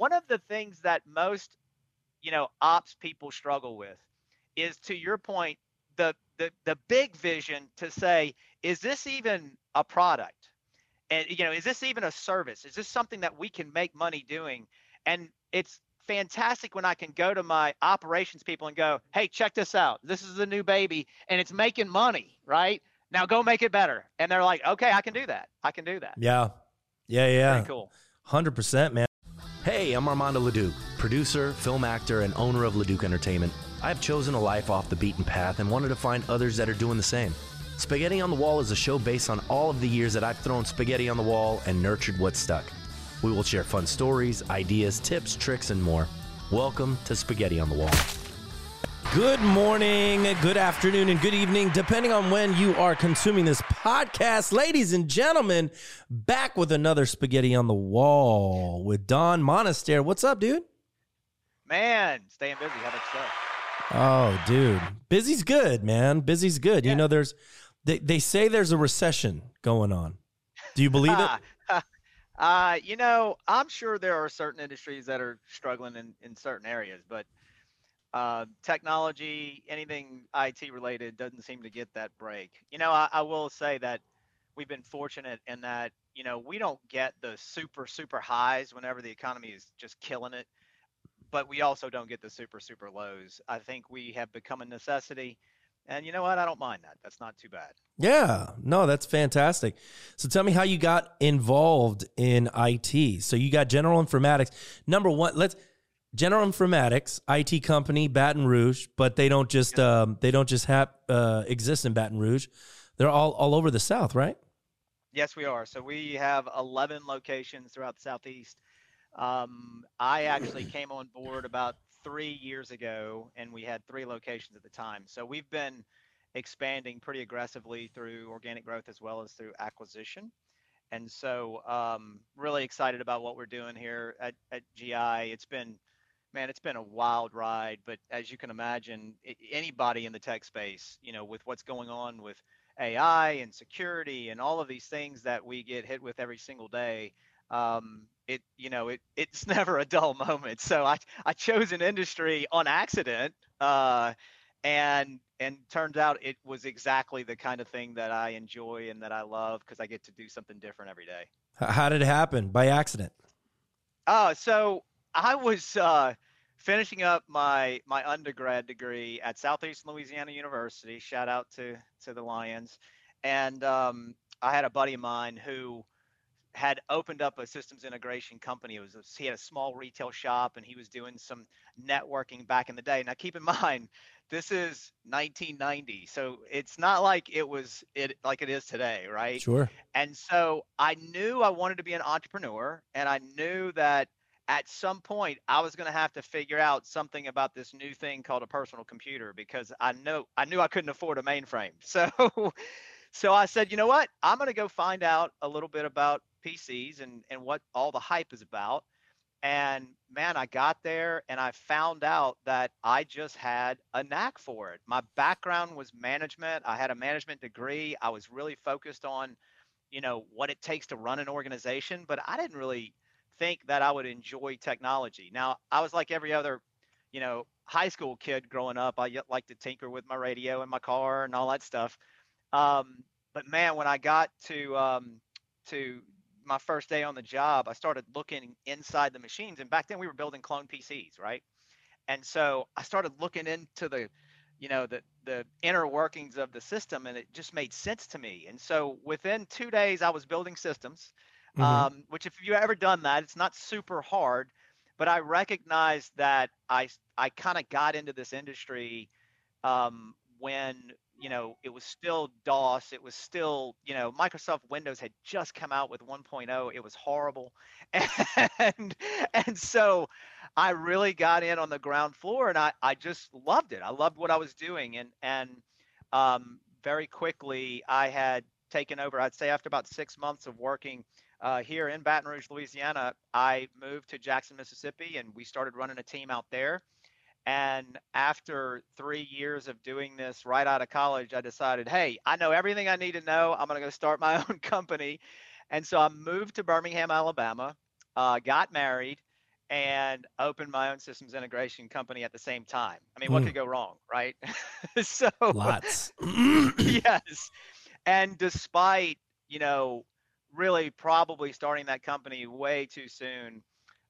one of the things that most, you know, ops people struggle with is to your point, the the the big vision to say, is this even a product? And you know, is this even a service? Is this something that we can make money doing? And it's fantastic when I can go to my operations people and go, hey, check this out. This is the new baby and it's making money, right? Now go make it better. And they're like, okay, I can do that. I can do that. Yeah. Yeah, yeah. Very cool. 100%, man. Hey, I'm Armando Leduc, producer, film actor, and owner of Leduc Entertainment. I have chosen a life off the beaten path and wanted to find others that are doing the same. Spaghetti on the Wall is a show based on all of the years that I've thrown spaghetti on the wall and nurtured what stuck. We will share fun stories, ideas, tips, tricks, and more. Welcome to Spaghetti on the Wall. Good morning, good afternoon, and good evening, depending on when you are consuming this podcast. Ladies and gentlemen, back with another Spaghetti on the Wall with Don Monistere. What's up, dude? Man, staying busy. How about yourself? Oh, dude. Busy's good, man. Busy's good. Yeah. You know, there's they, they say there's a recession going on. Do you believe it? uh, you know, I'm sure there are certain industries that are struggling in, in certain areas, but uh, technology, anything IT related, doesn't seem to get that break. You know, I, I will say that we've been fortunate in that, you know, we don't get the super, super highs whenever the economy is just killing it, but we also don't get the super, super lows. I think we have become a necessity and you know what? I don't mind that. That's not too bad. Yeah, no, that's fantastic. So tell me how you got involved in IT. So you got General Informatics. Number one, let's General Informatics, IT company, Baton Rouge, but they don't just um, they don't just have uh, exist in Baton Rouge. They're all all over the South, right? Yes, we are. So we have 11 locations throughout the Southeast. Um, I actually came on board about three years ago, and we had three locations at the time. So we've been expanding pretty aggressively through organic growth as well as through acquisition. And so, um, really excited about what we're doing here at, at GI. It's been, man, it's been a wild ride. But as you can imagine, anybody in the tech space, you know, with what's going on with AI and security and all of these things that we get hit with every single day, um, it you know it it's never a dull moment. So I I chose an industry on accident, uh, and and turns out it was exactly the kind of thing that I enjoy and that I love because I get to do something different every day. How did it happen? By accident? Oh, so I was uh, finishing up my my undergrad degree at Southeastern Louisiana University. Shout out to to the Lions, and um, I had a buddy of mine who had opened up a systems integration company. It was a, he had a small retail shop and he was doing some networking back in the day. Now keep in mind, this is 1990, so it's not like it was it like it is today, right? Sure. And so I knew I wanted to be an entrepreneur, and I knew that at some point I was going to have to figure out something about this new thing called a personal computer because I know I knew I couldn't afford a mainframe. So so I said, you know what? I'm going to go find out a little bit about PCs and and what all the hype is about. And man, I got there and I found out that I just had a knack for it. My background was management. I had a management degree. I was really focused on, you know, what it takes to run an organization, but I didn't really think that I would enjoy technology. Now, I was like every other, you know, high school kid growing up. I like to tinker with my radio in my car and all that stuff. Um, but man, when I got to um, to my first day on the job, I started looking inside the machines. And back then we were building clone PCs, right? And so I started looking into the, you know, the the inner workings of the system, and it just made sense to me. And so within two days, I was building systems. Mm-hmm. Um, which, if you've ever done that, it's not super hard. But I recognized that I I kind of got into this industry um, when you know, it was still DOS. It was still, you know, Microsoft Windows had just come out with 1.0. It was horrible. And and so I really got in on the ground floor and I, I just loved it. I loved what I was doing. And and um, very quickly I had taken over, I'd say after about six months of working uh, here in Baton Rouge, Louisiana, I moved to Jackson, Mississippi, and we started running a team out there. And after three years of doing this right out of college, I decided, hey, I know everything I need to know. I'm going to go start my own company. And so I moved to Birmingham, Alabama, uh, got married, and opened my own systems integration company at the same time. I mean, what mm. could go wrong, right? so lots. yes. And despite, you know, really probably starting that company way too soon,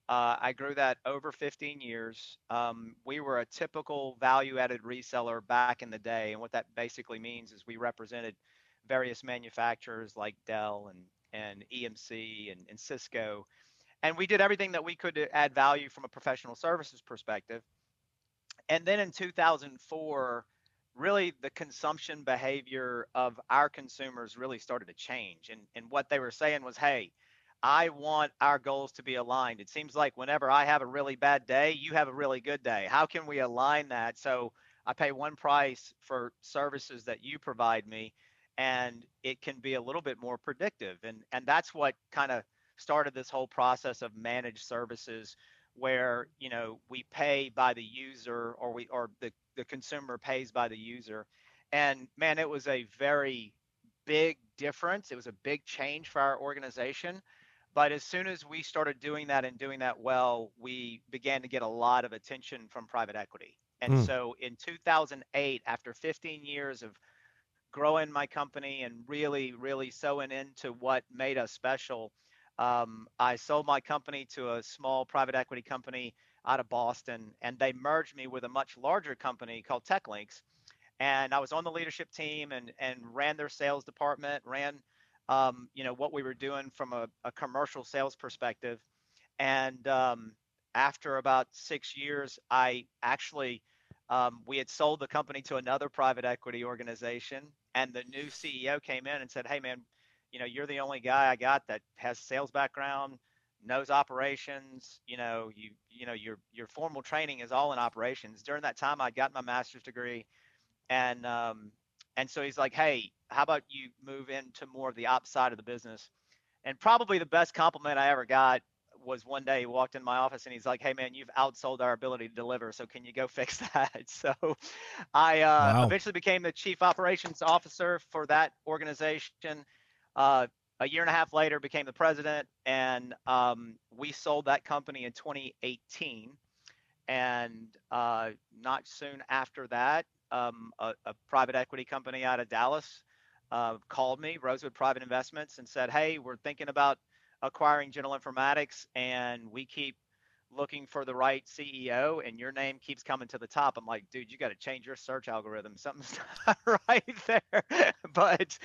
uh, I grew that over 15 years. Um, we were a typical value added reseller back in the day. And what that basically means is we represented various manufacturers like Dell and, and EMC and, and Cisco and we did everything that we could to add value from a professional services perspective. And then in 2004, really the consumption behavior of our consumers really started to change. And, and what they were saying was, hey, I want our goals to be aligned. It seems like whenever I have a really bad day, you have a really good day. How can we align that? So I pay one price for services that you provide me, and it can be a little bit more predictive. And and that's what kind of started this whole process of managed services where you know we pay by the user or we or the, the consumer pays by the user. And man it was a very big difference. It was a big change for our organization. But as soon as we started doing that and doing that well we began to get a lot of attention from private equity. And mm. so in 2008 after 15 years of growing my company and really really sewing into what made us special um, I sold my company to a small private equity company out of Boston, and they merged me with a much larger company called TekLinks. And I was on the leadership team and and ran their sales department, ran um, you know what we were doing from a, a commercial sales perspective. And um, after about six years, I actually um, we had sold the company to another private equity organization, and the new CEO came in and said, "Hey, man." You know, you're the only guy I got that has sales background, knows operations. You know, you you know your your formal training is all in operations. During that time, I got my master's degree, and um, and so he's like, hey, how about you move into more of the ops side of the business? And probably the best compliment I ever got was one day he walked in my office and he's like, "Hey man, you've outsold our ability to deliver, so can you go fix that?" So I uh, wow. eventually became the chief operations officer for that organization uh, a year and a half later, became the president, and um, we sold that company in 2018. And uh, not soon after that, um, a, a, private equity company out of Dallas uh, called me, Rosewood Private Investments, and said, "Hey, we're thinking about acquiring General Informatics, and we keep looking for the right CEO, and your name keeps coming to the top." I'm like, "Dude, you got to change your search algorithm. Something's not right there." but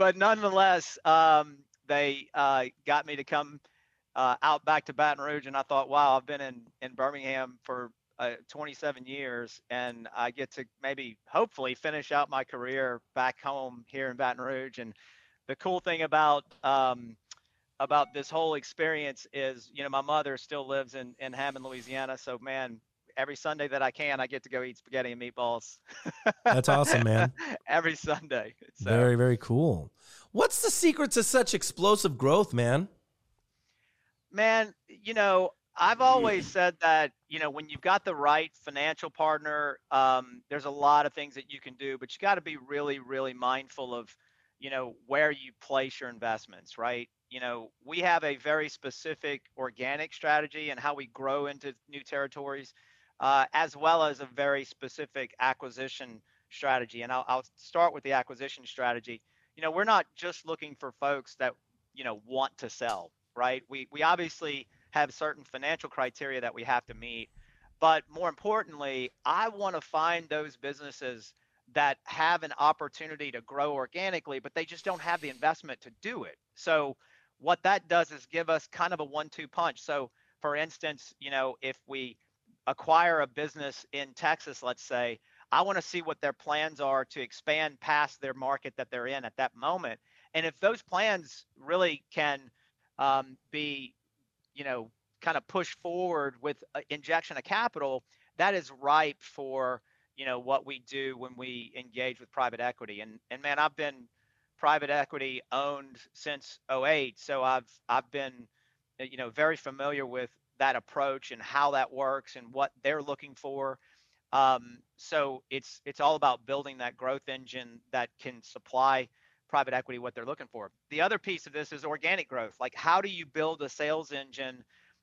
but nonetheless, um, they uh, got me to come uh, out back to Baton Rouge, and I thought, wow, I've been in in Birmingham for uh, 27 years, and I get to maybe, hopefully, finish out my career back home here in Baton Rouge. And the cool thing about um, about this whole experience is, you know, my mother still lives in in Hammond, Louisiana, so man, every Sunday that I can, I get to go eat spaghetti and meatballs. That's awesome, man. every Sunday. So. Very, very cool. What's the secret to such explosive growth, man? Man, you know, I've always said that, you know, when you've got the right financial partner, um, there's a lot of things that you can do, but you got to be really, really mindful of, you know, where you place your investments, right? You know, we have a very specific organic strategy and how we grow into new territories uh, as well as a very specific acquisition strategy. And I'll, I'll start with the acquisition strategy. You know, we're not just looking for folks that you know want to sell, right? We we obviously have certain financial criteria that we have to meet, but more importantly, I want to find those businesses that have an opportunity to grow organically, but they just don't have the investment to do it. So what that does is give us kind of a one-two punch. So for instance, you know, if we acquire a business in Texas, let's say, I want to see what their plans are to expand past their market that they're in at that moment. And if those plans really can um, be, you know, kind of pushed forward with injection of capital, that is ripe for, you know, what we do when we engage with private equity. And and man, I've been private equity owned since 08, so I've I've been, you know, very familiar with that approach and how that works and what they're looking for. Um, so it's it's all about building that growth engine that can supply private equity what they're looking for. The other piece of this is organic growth. Like how do you build a sales engine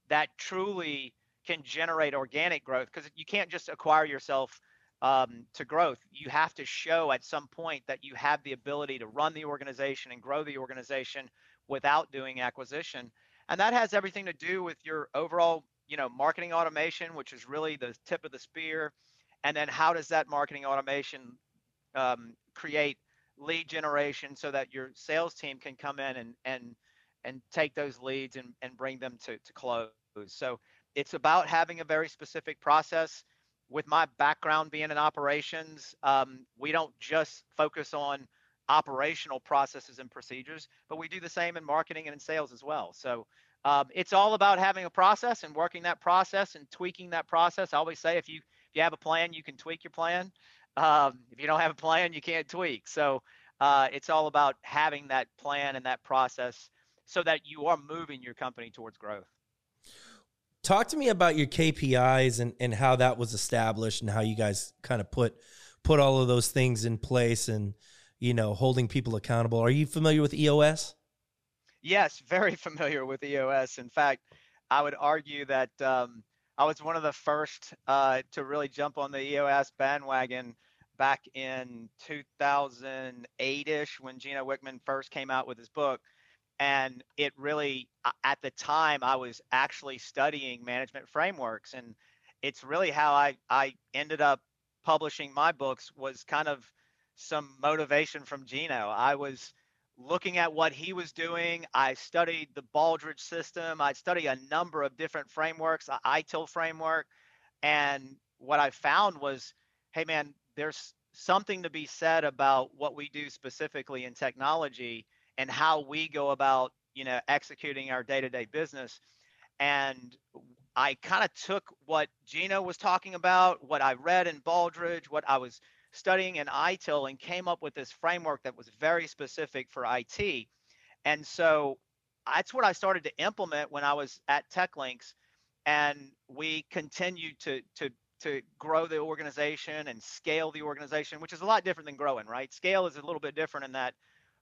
that truly can generate organic growth because you can't just acquire yourself um, to growth. You have to show at some point that you have the ability to run the organization and grow the organization without doing acquisition. And that has everything to do with your overall, you know, marketing automation, which is really the tip of the spear. And then how does that marketing automation um, create lead generation so that your sales team can come in and and and take those leads and, and bring them to, to close. So it's about having a very specific process. With my background being in operations, um, we don't just focus on operational processes and procedures, but we do the same in marketing and in sales as well. So um, it's all about having a process and working that process and tweaking that process. I always say if you you have a plan, you can tweak your plan. Um, if you don't have a plan, you can't tweak. So uh, it's all about having that plan and that process so that you are moving your company towards growth. Talk to me about your KPIs and, and how that was established and how you guys kind of put put all of those things in place and you know holding people accountable. Are you familiar with EOS? Yes, very familiar with EOS. In fact, I would argue that um, I was one of the first uh, to really jump on the EOS bandwagon back in 2008ish when Gino Wickman first came out with his book. And it really, at the time, I was actually studying management frameworks. And it's really how I, I ended up publishing my books was kind of some motivation from Gino. I was looking at what he was doing. I studied the Baldrige system. I studied a number of different frameworks, ITIL framework. And what I found was, hey, man, there's something to be said about what we do specifically in technology and how we go about, you know, executing our day-to-day business. And I kind of took what Gino was talking about, what I read in Baldrige, what I was – studying in ITIL and came up with this framework that was very specific for IT. And so that's what I started to implement when I was at TekLinks. And we continued to, to, to grow the organization and scale the organization, which is a lot different than growing, right? Scale is a little bit different in that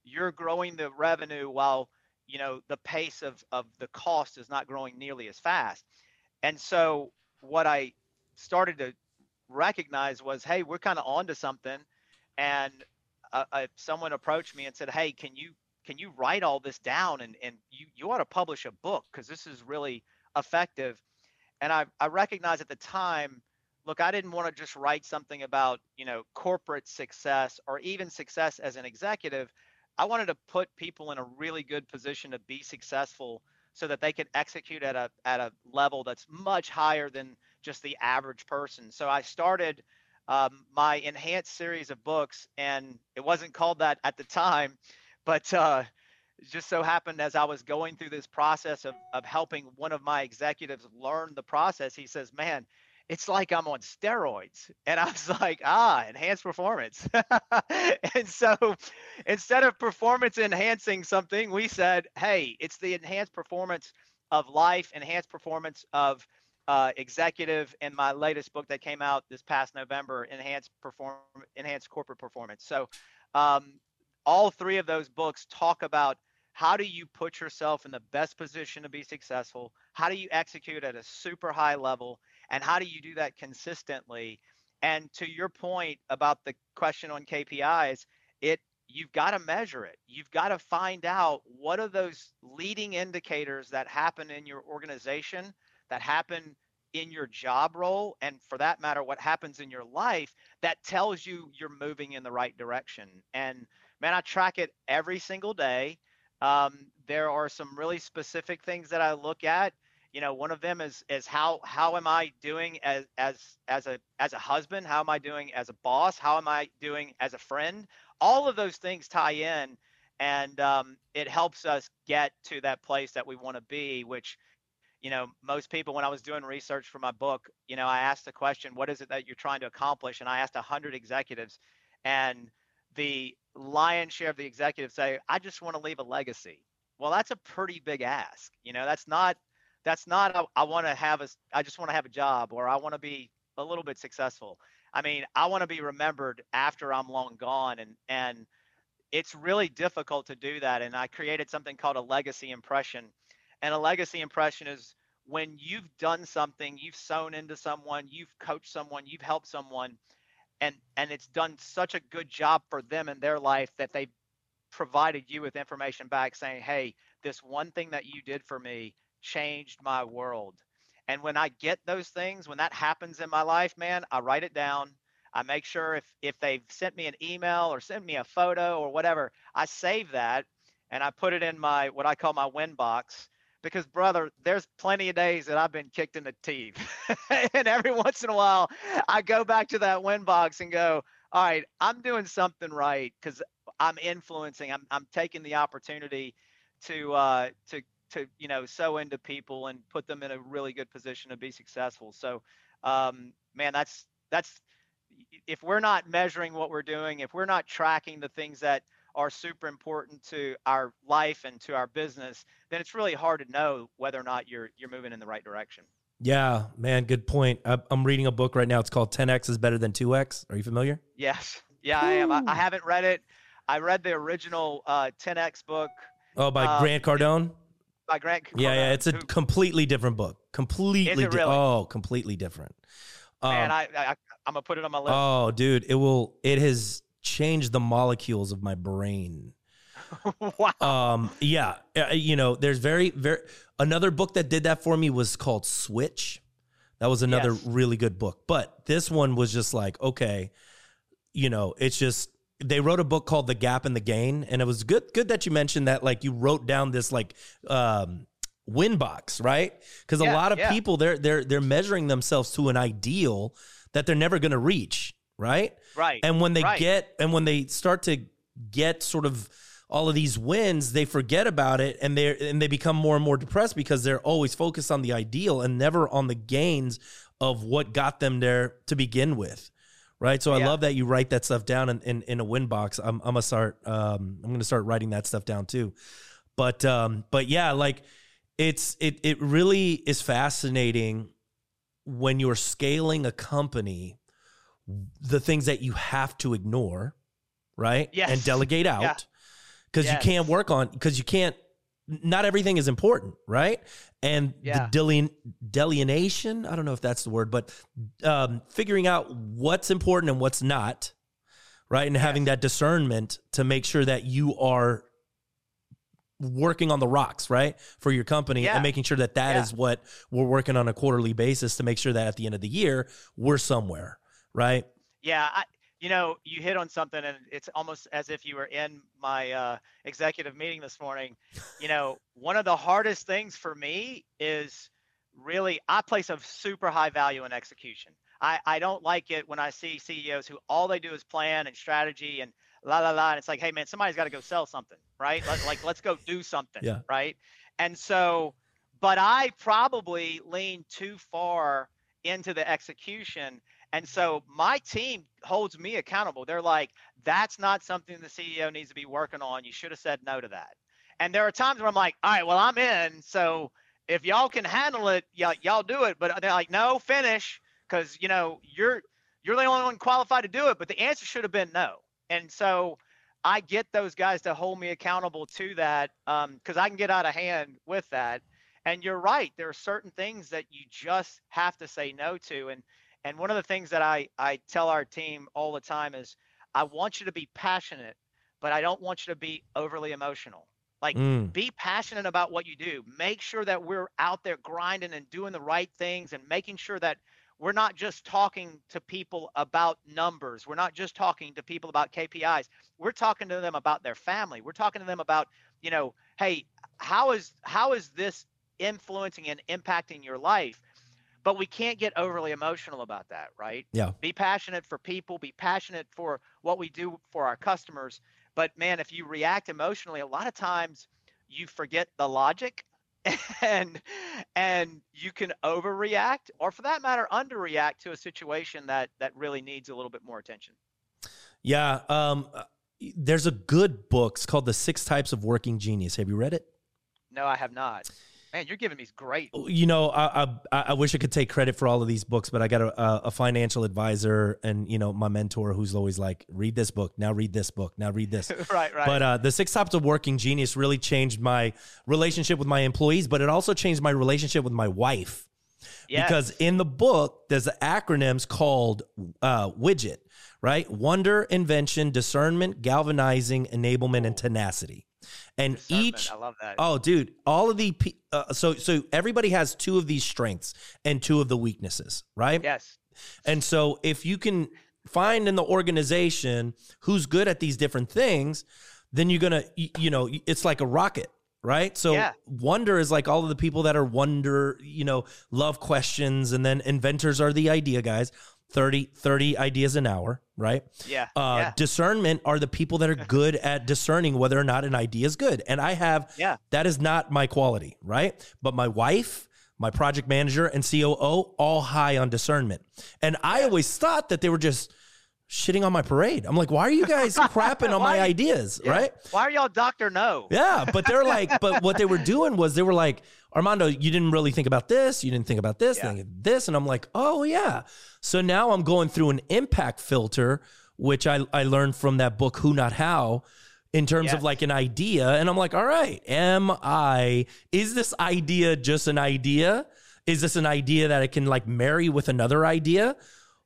you're growing the revenue while you know the pace of, of the cost is not growing nearly as fast. And so what I started to recognized was, hey, we're kind of onto something. And uh, uh, someone approached me and said, hey, can you can you write all this down and and you you ought to publish a book because this is really effective. And I I recognized at the time, look, I didn't want to just write something about you know corporate success or even success as an executive. I wanted to put people in a really good position to be successful so that they could execute at a at a level that's much higher than just the average person. So I started um, my enhanced series of books, and it wasn't called that at the time, but uh, just so happened as I was going through this process of, of helping one of my executives learn the process, he says, Man, it's like I'm on steroids. And I was like, ah, enhanced performance. and so instead of performance enhancing something, we said, hey, it's the enhanced performance of life, enhanced performance of uh, executive in my latest book that came out this past November, Enhanced Perform Enhanced Corporate Performance. So um, all three of those books talk about how do you put yourself in the best position to be successful? How do you execute at a super high level? And how do you do that consistently? And to your point about the question on KPIs, it you've got to measure it. You've got to find out what are those leading indicators that happen in your organization that happen in your job role and for that matter what happens in your life that tells you you're moving in the right direction. And man i track it every single day. Um, there are some really specific things that i look at. You know one of them is is how how am i doing as as as a as a husband? How am i doing as a boss? How am i doing as a friend? All of those things tie in and um, it helps us get to that place that we want to be which you know, most people, when I was doing research for my book, you know, I asked the question, what is it that you're trying to accomplish? And I asked 100 executives, and the lion's share of the executives say, I just want to leave a legacy. Well, that's a pretty big ask. You know, that's not, that's not, a, I want to have a, I just want to have a job or I want to be a little bit successful. I mean, I want to be remembered after I'm long gone. And, and it's really difficult to do that. And I created something called a legacy impression and a legacy impression is when you've done something, you've sewn into someone, you've coached someone, you've helped someone, and and it's done such a good job for them in their life that they've provided you with information back saying, hey, this one thing that you did for me changed my world. And when I get those things, when that happens in my life, man, I write it down. I make sure if if they've sent me an email or sent me a photo or whatever, I save that and I put it in my what I call my win box because brother, there's plenty of days that I've been kicked in the teeth. and every once in a while, I go back to that win box and go, "All right, I'm doing something right cuz I'm influencing. I'm I'm taking the opportunity to uh to to you know sow into people and put them in a really good position to be successful. So, um, man, that's that's if we're not measuring what we're doing, if we're not tracking the things that are super important to our life and to our business, then it's really hard to know whether or not you're you're moving in the right direction. Yeah, man, good point. I'm reading a book right now. It's called 10x is better than 2x. Are you familiar? Yes. Yeah, I am. I, I haven't read it. I read the original uh, 10x book. Oh, by um, Grant Cardone by Grant. Yeah, yeah, it's a who, completely different book. Completely, di- really? oh, completely different. Man, um, I, I I'm gonna put it on my list. Oh, dude, it will. It has changed the molecules of my brain. wow. Um, yeah, uh, you know, there's very, very. Another book that did that for me was called Switch. That was another yes. really good book, but this one was just like, okay, you know, it's just they wrote a book called The Gap and the Gain, and it was good good that you mentioned that like you wrote down this like um win box, right? Because yeah, a lot of yeah. people they're they're they're measuring themselves to an ideal that they're never gonna reach, right? Right. And when they right. get and when they start to get sort of all of these wins, they forget about it and they and they become more and more depressed because they're always focused on the ideal and never on the gains of what got them there to begin with right? So I love that you write that stuff down in, in, in a win box. I'm, I'm gonna start um, I'm gonna start writing that stuff down too. But um, but yeah, like it's it it really is fascinating when you're scaling a company, the things that you have to ignore, right? Yes. And delegate out because yes. you can't work on because you can't not everything is important, right? And yeah. the delineation, I don't know if that's the word, but um, figuring out what's important and what's not, right? And yes. having that discernment to make sure that you are working on the rocks, right? For your company yeah. and making sure that that yeah. is what we're working on a quarterly basis to make sure that at the end of the year, we're somewhere, right? Yeah. I, you know, you hit on something, and it's almost as if you were in my uh, executive meeting this morning. You know, one of the hardest things for me is really I place a super high value in execution. I, I don't like it when I see CEOs who all they do is plan and strategy and la la la. And it's like, hey man, somebody's got to go sell something, right? Let, like let's go do something, yeah. right? And so, but I probably lean too far into the execution and so my team holds me accountable. They're like, that's not something the CEO needs to be working on. You should have said no to that. And there are times where I'm like, all right, well, I'm in. So if y'all can handle it, y'all, y'all do it. But they're like, no, finish. Cause you know, you're, you're the only one qualified to do it. But the answer should have been no. And so I get those guys to hold me accountable to that. Um, cause I can get out of hand with that. And you're right. There are certain things that you just have to say no to. And, and one of the things that I, I tell our team all the time is I want you to be passionate, but I don't want you to be overly emotional. Like mm. be passionate about what you do. Make sure that we're out there grinding and doing the right things and making sure that we're not just talking to people about numbers. We're not just talking to people about KPIs. We're talking to them about their family. We're talking to them about, you know, hey, how is how is this influencing and impacting your life? But we can't get overly emotional about that, right? Yeah. Be passionate for people, be passionate for what we do for our customers. But man, if you react emotionally, a lot of times you forget the logic and and you can overreact or for that matter underreact to a situation that that really needs a little bit more attention. Yeah, um there's a good book. It's called The Six Types of Working Genius. Have you read it? No, I have not Man, you're giving me great. you know, I, I I wish I could take credit for all of these books, but I got a, a financial advisor and you know my mentor who's always like, read this book now, read this book now, read this. right, right. But uh, the six types of working genius really changed my relationship with my employees, but it also changed my relationship with my wife. Yes. Because in the book, there's the acronyms called uh, widget, right? Wonder, invention, discernment, galvanizing, enablement, and tenacity. And each I love that. Oh, dude, all of the uh, so so everybody has two of these strengths and two of the weaknesses, right? yes. And so if you can find in the organization who's good at these different things, then you're gonna you, you know it's like a rocket. Right. So Yeah. wonder is like all of the people that are wonder, you know, love questions. And then inventors are the idea guys, 30, 30 ideas an hour. Right. Yeah. Uh, yeah. Discernment are the people that are good at discerning whether or not an idea is good. And I have, Yeah. that is not my quality, right? But my wife, my project manager, and COO, all high on discernment. And I always thought that they were just shitting on my parade. I'm like, why are you guys crapping on my ideas, Yeah. right? Why are y'all Doctor No? Yeah, but they're like, but what they were doing was they were like, Armando, you didn't really think about this, you didn't think about this, Yeah. this, and I'm like, oh yeah. So now I'm going through an impact filter, which I I learned from that book, Who Not How, in terms of like an idea, and I'm like, all right, am I? Is this idea just an idea? Is this an idea that I can like marry with another idea,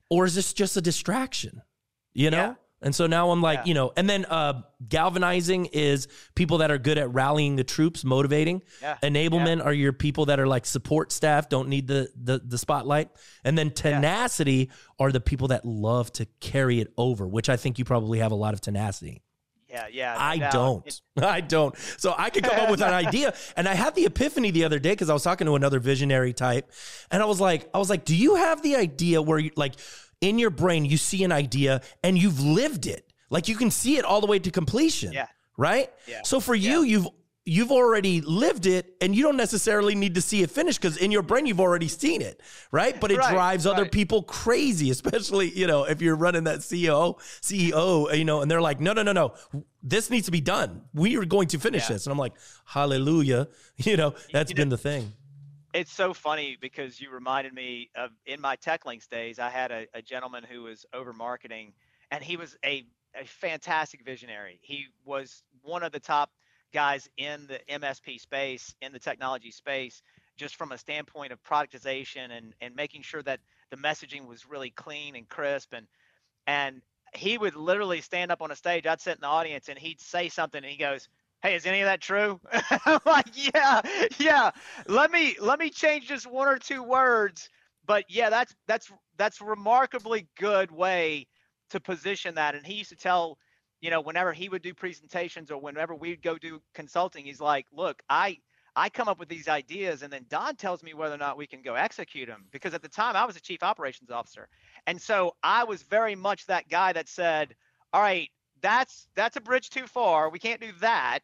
or is this just a distraction? You know. Yeah. And so now I'm like, Yeah. you know, and then uh, galvanizing is people that are good at rallying the troops, motivating. Yeah. Enablement are your people that are like support staff, don't need the the, the spotlight. And then tenacity are the people that love to carry it over, which I think you probably have a lot of tenacity. Yeah, yeah. I doubt. don't. It- I don't. So I could come up with an idea. And I had the epiphany the other day because I was talking to another visionary type. And I was like, I was like, do you have the idea where you like in your brain you see an idea and you've lived it? Like you can see it all the way to completion. Yeah. Right? Yeah. So for you, you've you've already lived it and you don't necessarily need to see it finished because in your brain you've already seen it right but it Right, drives other people crazy especially you know if you're running that ceo ceo you know and they're like no no no no this needs to be done we are going to finish Yeah. this and i'm like hallelujah you know that's you been the thing it's so funny because you reminded me of in my TekLinks days i had a, a gentleman who was over marketing and he was a, a fantastic visionary. He was one of the top guys in the msp space in the technology space just from a standpoint of productization and, and making sure that the messaging was really clean and crisp. And and he would literally stand up on a stage i'd sit in the audience and he'd say something and he goes hey is any of that true? I'm like yeah yeah. Let me let me change just one or two words but yeah that's that's that's remarkably good way to position that. And he used to tell you know whenever he would do presentations or whenever we'd go do consulting he's like look i i come up with these ideas and then don tells me whether or not we can go execute them because at the time i was a chief operations officer. And so i was very much that guy that said all right that's that's a bridge too far. We can't do that.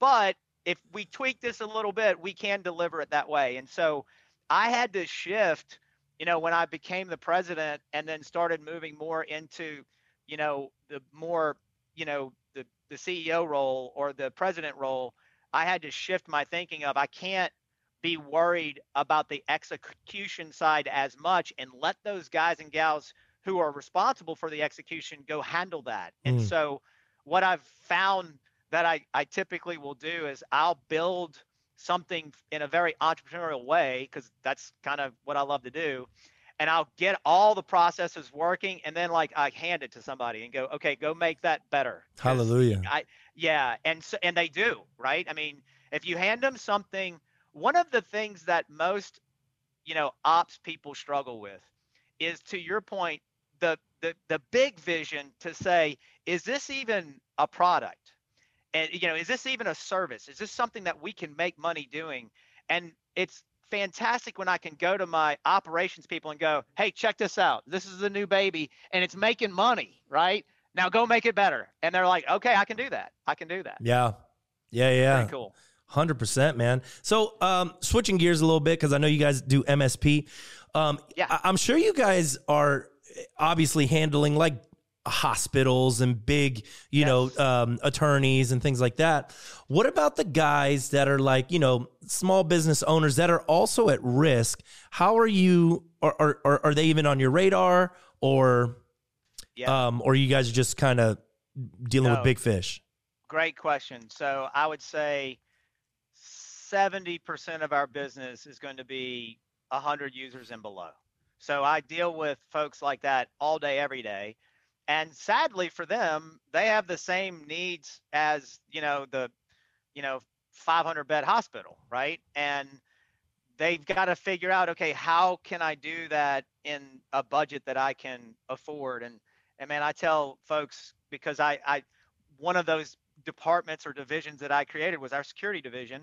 But if we tweak this a little bit we can deliver it that way. And so i had to shift you know when i became the president and then started moving more into you know the more you know the the ceo role or the president role i had to shift my thinking of i can't be worried about the execution side as much and let those guys and gals who are responsible for the execution go handle that and Mm. so what i've found that I, I typically will do is I'll build something in a very entrepreneurial way because that's kind of what I love to do. And I'll get all the processes working and then like I hand it to somebody and go, okay, go make that better. hallelujah I yeah, and so and they do, right? I mean, if you hand them something, one of the things that most, you know, ops people struggle with is to your point, the the the big vision to say, is this even a product? And you know, is this even a service? Is this something that we can make money doing? And it's fantastic when I can go to my operations people and go, "Hey, check this out. This is the new baby and it's making money, right? Now go make it better." And they're like, "Okay, I can do that. I can do that." yeah yeah yeah Pretty cool. Hundred percent, man. So, um, switching gears a little bit because I know you guys do MSP. Um, Yeah. I- I'm sure you guys are obviously handling like hospitals and big, you Yes. know, um, attorneys and things like that. What about the guys that are like, you know, small business owners that are also at risk? How are you? Are are, are, they even on your radar, or Yeah. um, or you guys are just kind of dealing with big fish? Great question. So I would say 70% of our business is going to be 100 users and below. So I deal with folks like that all day, every day. And sadly for them, they have the same needs as, you know, the, you know, 500 bed hospital, right? And they've got to figure out, okay, how can I do that in a budget that I can afford? And, and man, I tell folks because I, I, one of those departments or divisions that I created was our security division.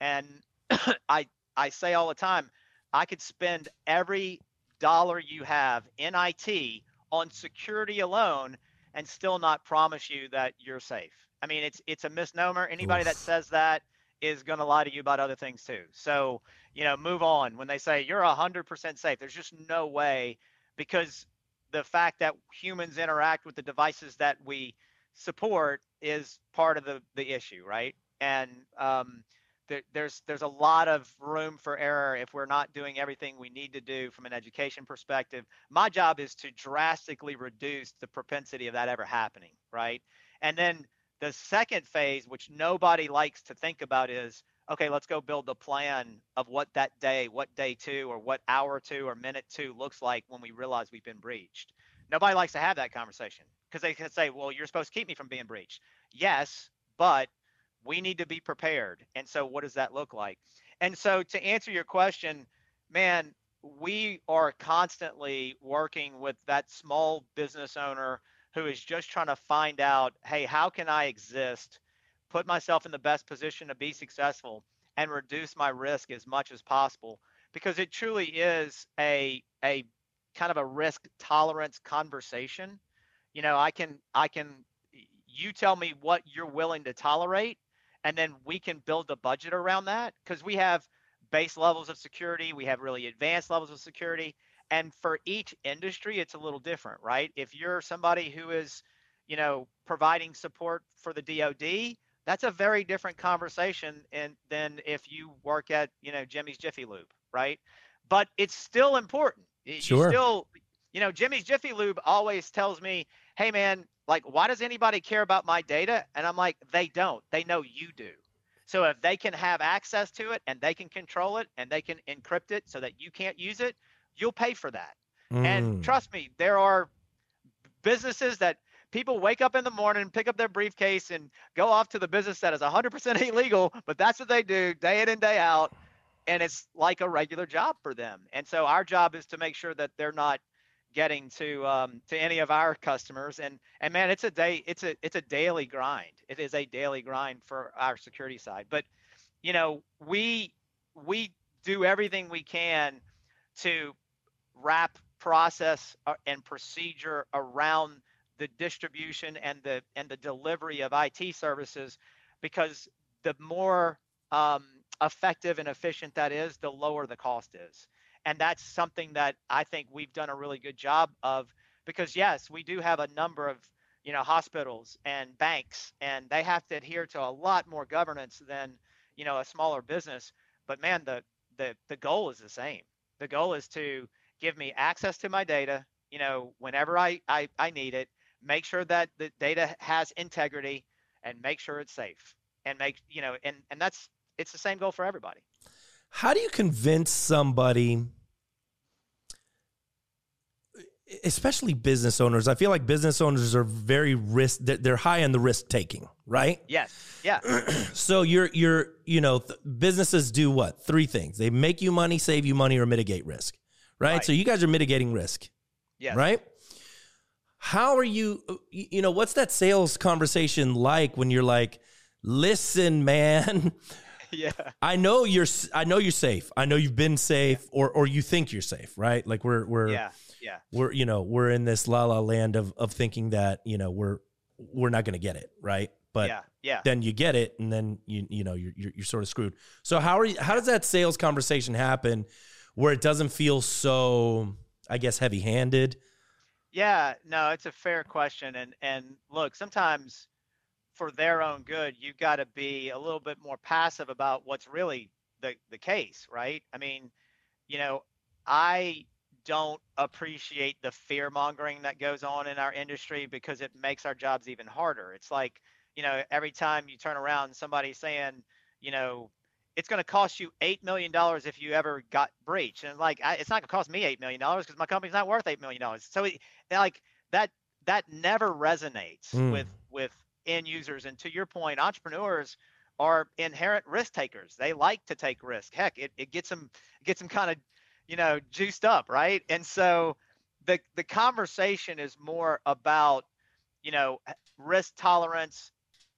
And I I say all the time, I could spend every dollar you have in IT on security alone and still not promise you that you're safe. I mean, it's it's a misnomer. Anybody that says that is going to lie to you about other things too. So, you know, move on. When they say you're 100% safe, there's just no way because the fact that humans interact with the devices that we support is part of the the issue, right? And um, there, there's there's a lot of room for error if we're not doing everything we need to do from an education perspective. My job is to drastically reduce the propensity of that ever happening, right? And then the second phase, which nobody likes to think about, is okay. Let's go build the plan of what that day, what day two, or what hour two, or minute two looks like when we realize we've been breached. Nobody likes to have that conversation because they can say, well, you're supposed to keep me from being breached. Yes, but we need to be prepared. And so, what does that look like? And so, to answer your question, man, we are constantly working with that small business owner who is just trying to find out hey, how can I exist, put myself in the best position to be successful, and reduce my risk as much as possible? Because it truly is a, a kind of a risk tolerance conversation. You know, I can, I can, you tell me what you're willing to tolerate and then we can build the budget around that because we have base levels of security we have really advanced levels of security and for each industry it's a little different right? If you're somebody who is you know providing support for the dod that's a very different conversation and than if you work at you know jimmy's jiffy lube right? But it's still important. Sure. you still you know jimmy's jiffy lube always tells me hey man like why does anybody care about my data? And i'm like they don't. They know you do. So if they can have access to it and they can control it and they can encrypt it so that you can't use it you'll pay for that. Mm. and trust me there are businesses that people wake up in the morning pick up their briefcase and go off to the business that is 100% illegal but that's what they do day in and day out and it's like a regular job for them. And so our job is to make sure that they're not getting to um, to any of our customers. And and man it's a day it's a it's a daily grind. It is a daily grind for our security side. But you know we we do everything we can to wrap process uh, and procedure around the distribution and the and the delivery of IT services because the more um, effective and efficient that is the lower the cost is and that's something that I think we've done a really good job of because yes, we do have a number of you know hospitals and banks and they have to adhere to a lot more governance than you know a smaller business but man the the the goal is the same. The goal is to give me access to my data you know whenever I I, I need it make sure that the data has integrity and make sure it's safe and make you know and and that's it's the same goal for everybody How do you convince somebody, especially business owners? I feel like business owners are very risk. they're- high on the risk taking, right? yes yeah So you're you're you know th- businesses do what three things? They make you money, save you money, or mitigate risk, right? Right. So you guys are mitigating risk, yes right? How are? You you know what's that sales conversation like when you're like, listen, man. yeah I know you're I know you're safe. I know you've been safe or or you think you're safe, right? Like we're we're yeah yeah we're you know, we're in this la la land of of thinking that, you know, we're we're not going to get it, right? But yeah yeah then you get it and then you you know, you're, you're you're sort of screwed. So how are you how does that sales conversation happen where it doesn't feel so I guess heavy-handed? Yeah, no, it's a fair question, and and look, sometimes for their own good, you've got to be a little bit more passive about what's really the the case, right? I mean, you know, I don't appreciate the fear mongering that goes on in our industry because it makes our jobs even harder. It's like, you know, every time you turn around, somebody's saying, you know, it's going to cost you eight million dollars if you ever got breached, and like, I, it's not going to cost me eight million dollars because my company's not worth eight million dollars. So, it, like that that never resonates Mm. with with end users. And to your point, entrepreneurs are inherent risk takers. They like to take risk. Heck, it, it gets them gets them kind of, you know, juiced up, right? And so the the conversation is more about, you know, risk tolerance,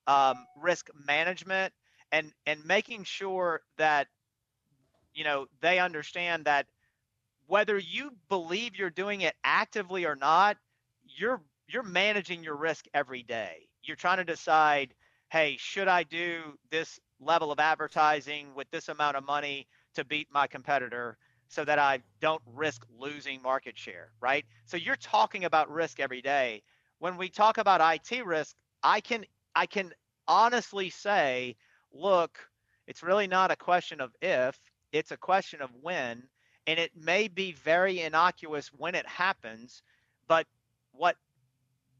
um, risk management, and and making sure that, you know, they understand that whether you believe you're doing it actively or not, you're you're managing your risk every day. You're trying to decide, hey, should I do this level of advertising with this amount of money to beat my competitor so that I don't risk losing market share, right? So you're talking about risk every day. When we talk about IT risk, I can I can honestly say, look, it's really not a question of if, it's a question of when, and it may be very innocuous when it happens, but what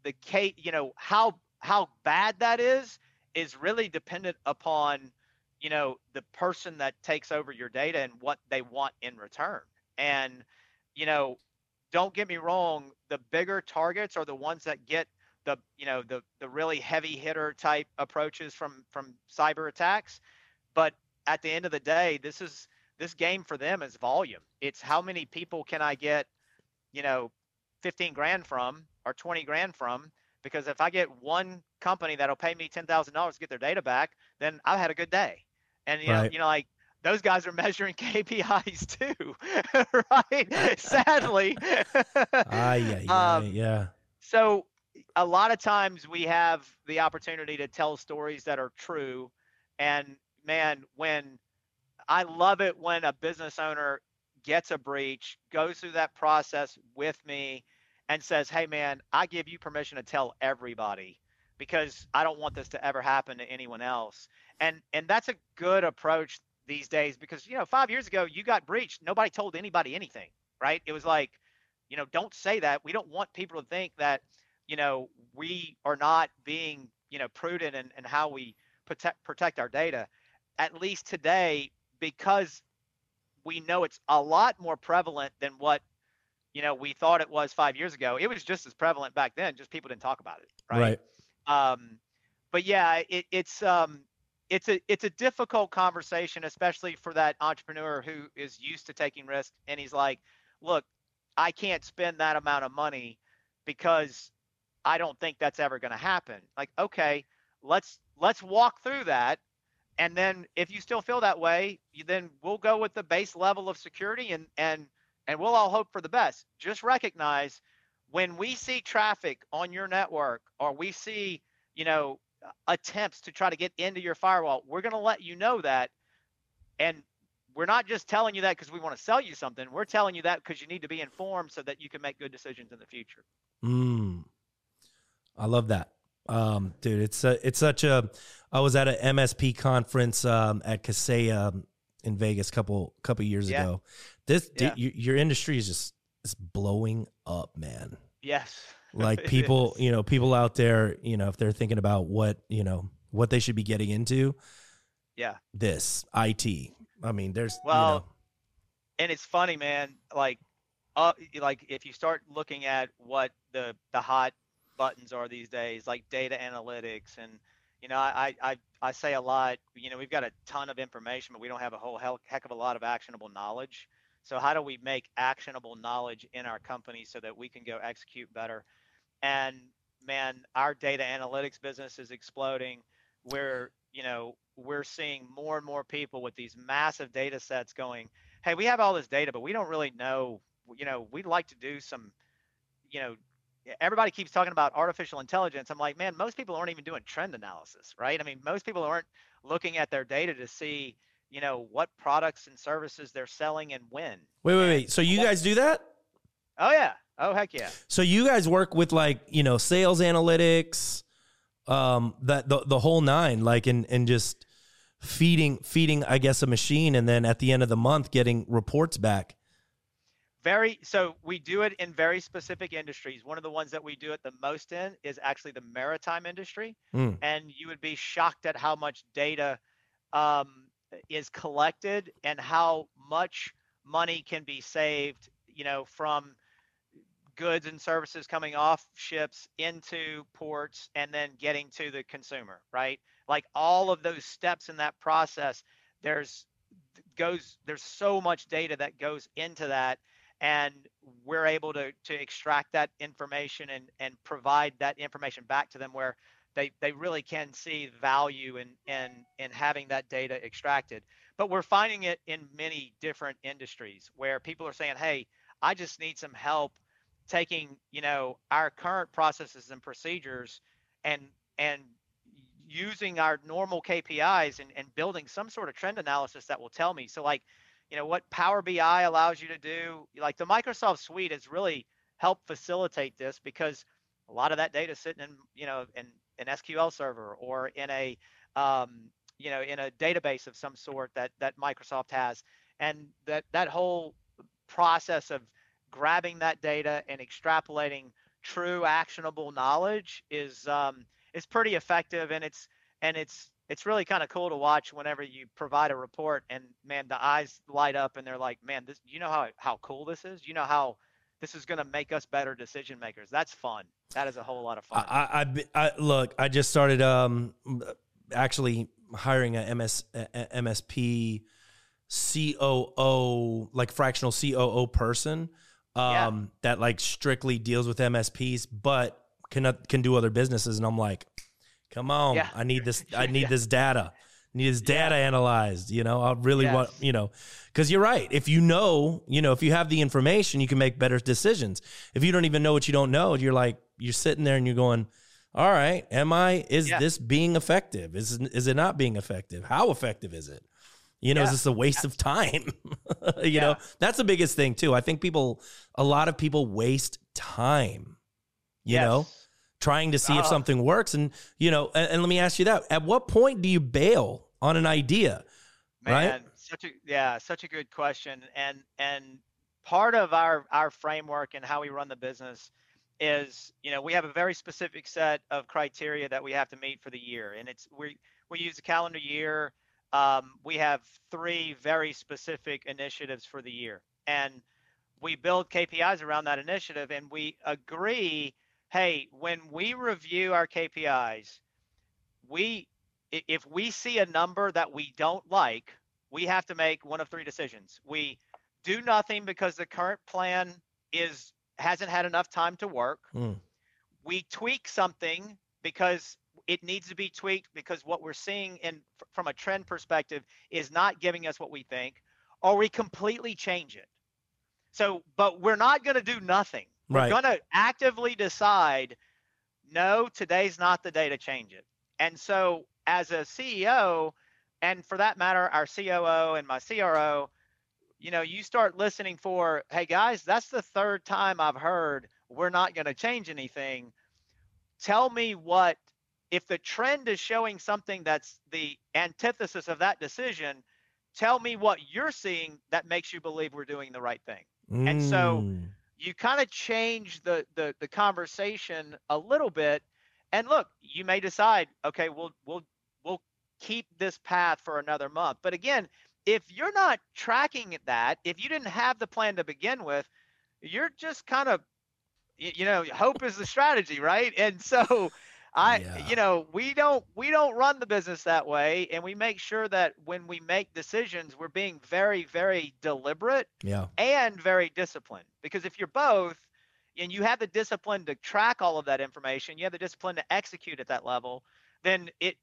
the case, you know, how how bad that is is really dependent upon you know the person that takes over your data and what they want in return. And you know don't get me wrong the bigger targets are the ones that get the you know the the really heavy hitter type approaches from from cyber attacks. But at the end of the day this is this game for them is volume. It's how many people can i get you know 15 grand from or 20 grand from because if I get one company that'll pay me ten thousand dollars to get their data back, then I've had a good day. And you know, you know, like those guys are measuring KPIs too, right? Sadly. Yeah, yeah, Um, yeah. so a lot of times we have the opportunity to tell stories that are true and man when i love it when a business owner gets a breach goes through that process with me and says hey man i give you permission to tell everybody because i don't want this to ever happen to anyone else. And and that's a good approach these days because you know 5 years ago you got breached. Nobody told anybody anything right? It was like you know don't say that. We don't want people to think that you know we are not being you know prudent in, in how we protect protect our data. At least today because we know it's a lot more prevalent than what you know we thought it was five years ago it was just as prevalent back then just people didn't talk about it right, um but yeah it, it's um it's a it's a difficult conversation especially for that entrepreneur who is used to taking risks and he's like look i can't spend that amount of money because i don't think that's ever going to happen. Like okay let's let's walk through that and then if you still feel that way you, then we'll go with the base level of security and and and we'll all hope for the best just recognize when we see traffic on your network or we see you know attempts to try to get into your firewall we're going to let you know that and we're not just telling you that because we want to sell you something we're telling you that because you need to be informed so that you can make good decisions in the future Mm. I love that. Um, dude, it's a, it's such a. I was at an MSP conference um, at Kaseya in Vegas a couple couple years Yeah. ago. This Yeah. your, industry is just is blowing up, man. yes Like people, you know, people out there, you know, if they're thinking about what you know what they should be getting into, yeah this IT. I mean, there's Well, you know, and it's funny man like uh like if you start looking at what the the hot buttons are these days like data analytics and you know i i i say a lot you know we've got a ton of information but we don't have a whole heck of a lot of actionable knowledge. So how do we make actionable knowledge in our company so that we can go execute better? And man our data analytics business is exploding. We're you know we're seeing more and more people with these massive data sets going hey we have all this data but we don't really know you know we'd like to do some you know everybody keeps talking about artificial intelligence i'm like man most people aren't even doing trend analysis right i mean most people aren't looking at their data to see you know what products and services they're selling and when wait, wait, wait. So you guys do that? oh yeah Oh heck yeah. So you guys work with like you know sales analytics, um, that the the whole nine, like and and just feeding feeding I guess a machine, and then at the end of the month getting reports back. Very so we do it in very specific industries. One of the ones that we do it the most in is actually the maritime industry, Mm. and you would be shocked at how much data um, is collected and how much money can be saved. You know from goods and services coming off ships into ports and then getting to the consumer, right? Like all of those steps in that process, there's goes there's so much data that goes into that and we're able to to extract that information and and provide that information back to them where they they really can see value in in in having that data extracted. But we're finding it in many different industries where people are saying hey i just need some help taking you know our current processes and procedures and and using our normal kpis and, and building some sort of trend analysis that will tell me. So like you know what power bi allows you to do like the microsoft suite has really helped facilitate this because a lot of that data sitting in you know in an sql server or in a um, you know in a database of some sort that that microsoft has. And that that whole process of grabbing that data and extrapolating true actionable knowledge is um, is pretty effective and it's and it's it's really kind of cool to watch whenever you provide a report and man the eyes light up and they're like man this you know how how cool this is you know how this is going to make us better decision makers that's fun that is a whole lot of fun I, I, I, look. I just started um actually hiring a MS a- MSP COO like fractional COO person um Yeah. that like strictly deals with MSPs, but can can do other businesses. And I'm like, come on, Yeah. I need this. I need Yeah. this data. Need this data analyzed. You know, I really want you know because you're right. If you know, you know, if you have the information, you can make better decisions. If you don't even know what you don't know, you're like you're sitting there and you're going, "All right, am I? Is Yeah. this being effective? Is is it not being effective? How effective is it? You know, is this a waste of time? you know, that's the biggest thing too. I think people, a lot of people waste time. You know, Yes. Trying to see if Uh-huh. something works, and you know, and, and let me ask you that: At what point do you bail on an idea? right? Such a yeah, such a good question. And and part of our our framework and how we run the business is, you know, we have a very specific set of criteria that we have to meet for the year, and it's we we use a calendar year. Um, we have three very specific initiatives for the year, and we build KPIs around that initiative, and we agree. Hey, when we review our KPIs, we if we see a number that we don't like, we have to make one of three decisions. We do nothing because the current plan is hasn't had enough time to work. Mm. We tweak something because it needs to be tweaked because what we're seeing in from a trend perspective is not giving us what we think, or we completely change it. So, but we're not going to do nothing. We're Right. going to actively decide, no, today's not the day to change it. And so, as a CEO, and for that matter, our COO and my CRO, you know, you start listening for, hey guys, that's the third time I've heard we're not going to change anything. Tell me what, if the trend is showing something that's the antithesis of that decision, tell me what you're seeing that makes you believe we're doing the right thing And so- Mm. You kind of change the, the the conversation a little bit and look you may decide okay we'll we'll we'll keep this path for another month. But again if you're not tracking that if you didn't have the plan to begin with you're just kind of you know hope is the strategy right? And so i Yeah. you know we don't we don't run the business that way and we make sure that when we make decisions we're being very very deliberate yeah, and very disciplined. Because if you're both and you have the discipline to track all of that information, you have the discipline to execute at that level, then it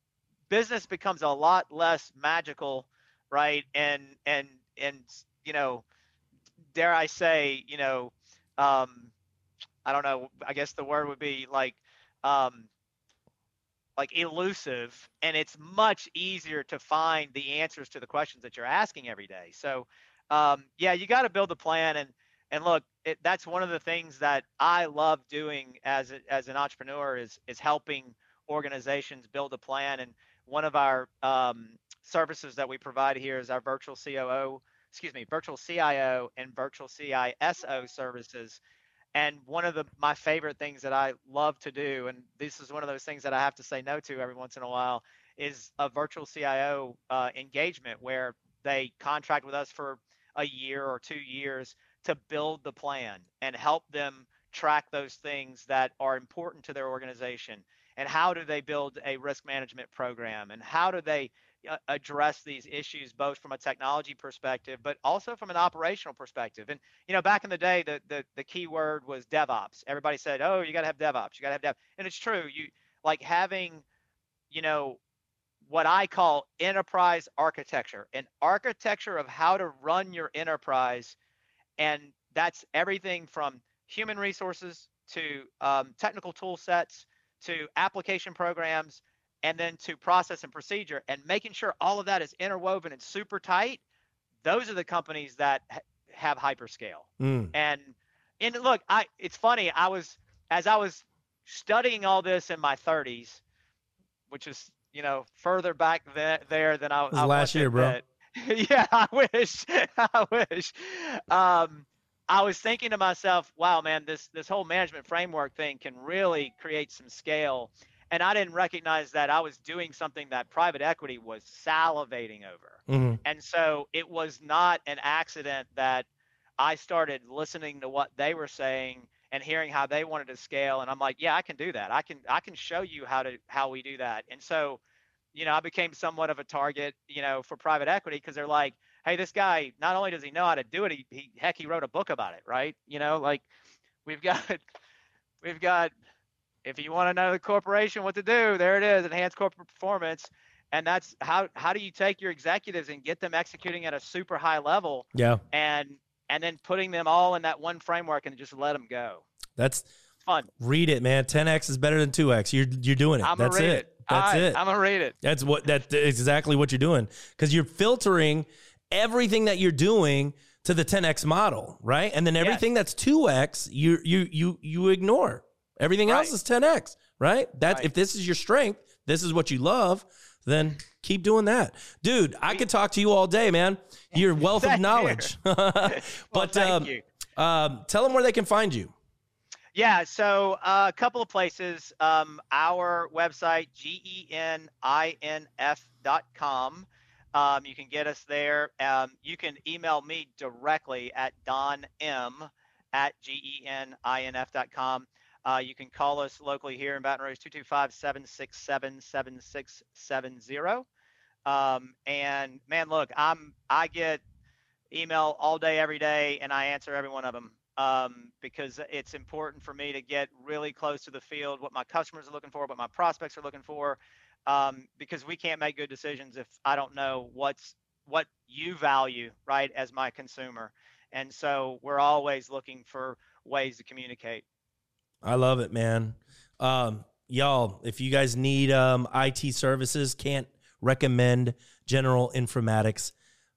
business becomes a lot less magical, right? And and and you know, dare I say, you know, um, I don't know. I guess the word would be like um, like elusive, and it's much easier to find the answers to the questions that you're asking every day. So um, yeah, you got to build a plan, and And look, it, that's one of the things that I love doing as a, as an entrepreneur is is helping organizations build a plan. And one of our um, services that we provide here is our virtual COO, excuse me, virtual CIO and virtual CISO services. And one of the my favorite things that I love to do, and this is one of those things that I have to say no to every once in a while, is a virtual CIO uh, engagement where they contract with us for a year or two years to build the plan and help them track those things that are important to their organization and how do they build a risk management program and how do they address these issues both from a technology perspective but also from an operational perspective. And you know back in the day the the, the key word was devops. Everybody said oh you got to have devops you got to have dev and it's true you like having you know what i call enterprise architecture an architecture of how to run your enterprise and that's everything from human resources to um, technical tool sets to application programs and then to process and procedure and making sure all of that is interwoven and super tight those are the companies that ha- have hyperscale Mm. and and look i it's funny i was as i was studying all this in my 30s which is you know further back th- there than i, was I last year, bro. admit. yeah i wish i wish um I was thinking to myself, wow, man, this this whole management framework thing can really create some scale. And I didn't recognize that I was doing something that private equity was salivating over. Mhm. And so it was not an accident that I started listening to what they were saying and hearing how they wanted to scale. And I'm like, yeah, I can do that. I can I can show you how to how we do that. And so, you know, I became somewhat of a target, you know, for private equity because they're like, hey, this guy not only does he know how to do it, he, he heck he wrote a book about it, right? You know, like we've got we've got if you want to know the corporation what to do, there it is, enhance corporate performance. And that's how how do you take your executives and get them executing at a super high level Yeah, and and then putting them all in that one framework and just let them go. that's fun. read it, man. 10x is better than 2x. You're you're doing it. That's read it. it. That's right, it. I'm gonna read it. That's what that's exactly what you're doing because you're filtering everything that you're doing to the 10x model, right? And then everything that's 2x, you you you you ignore. Everything else is 10x, right? That's Right. if this is your strength, this is what you love, then keep doing that. Dude, I could talk to you all day, man. Your wealth of knowledge. but Well, um, um, tell them where they can find you. Yeah, so uh, a couple of places. Um, our website, geninf.com. Um, you can get us there. Um, you can email me directly at don m at geninf.com. Uh, you can call us locally here in Baton Rouge, 225-767-7670. Um, and man, look, I'm I get email all day, every day, and I answer every one of them um, because it's important for me to get really close to the field, what my customers are looking for, what my prospects are looking for, um, because we can't make good decisions if I don't know what's what you value, right, as my consumer. And so we're always looking for ways to communicate. I love it, man. Um, y'all, if you guys need um, IT services, can't recommend General Informatics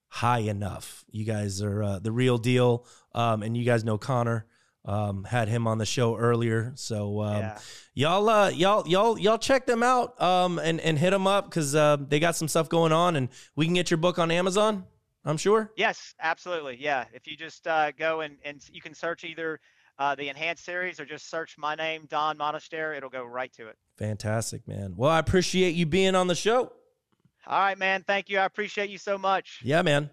high enough. You guys are uh, the real deal, um, and you guys know Connor. Um, had him on the show earlier, so um, yeah. y'all, uh, y'all, y'all, y'all check them out um, and and hit them up because uh, they got some stuff going on, and we can get your book on Amazon. I'm sure. Yes, absolutely. Yeah. If you just uh, go and, and you can search either uh, the enhanced series or just search my name, Don Monistere, it'll go right to it. Fantastic, man. Well, I appreciate you being on the show. All right, man. Thank you. I appreciate you so much. Yeah, man.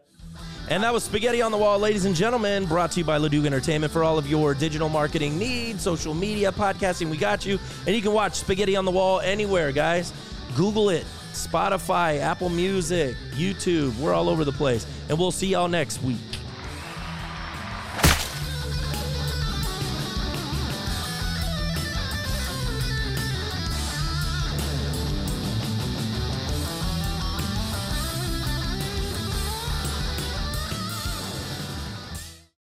And that was Spaghetti on the Wall, ladies and gentlemen, brought to you by Leduc Entertainment for all of your digital marketing needs, social media, podcasting. We got you. And you can watch Spaghetti on the Wall anywhere, guys. Google it Spotify, Apple Music, YouTube. We're all over the place. And we'll see y'all next week.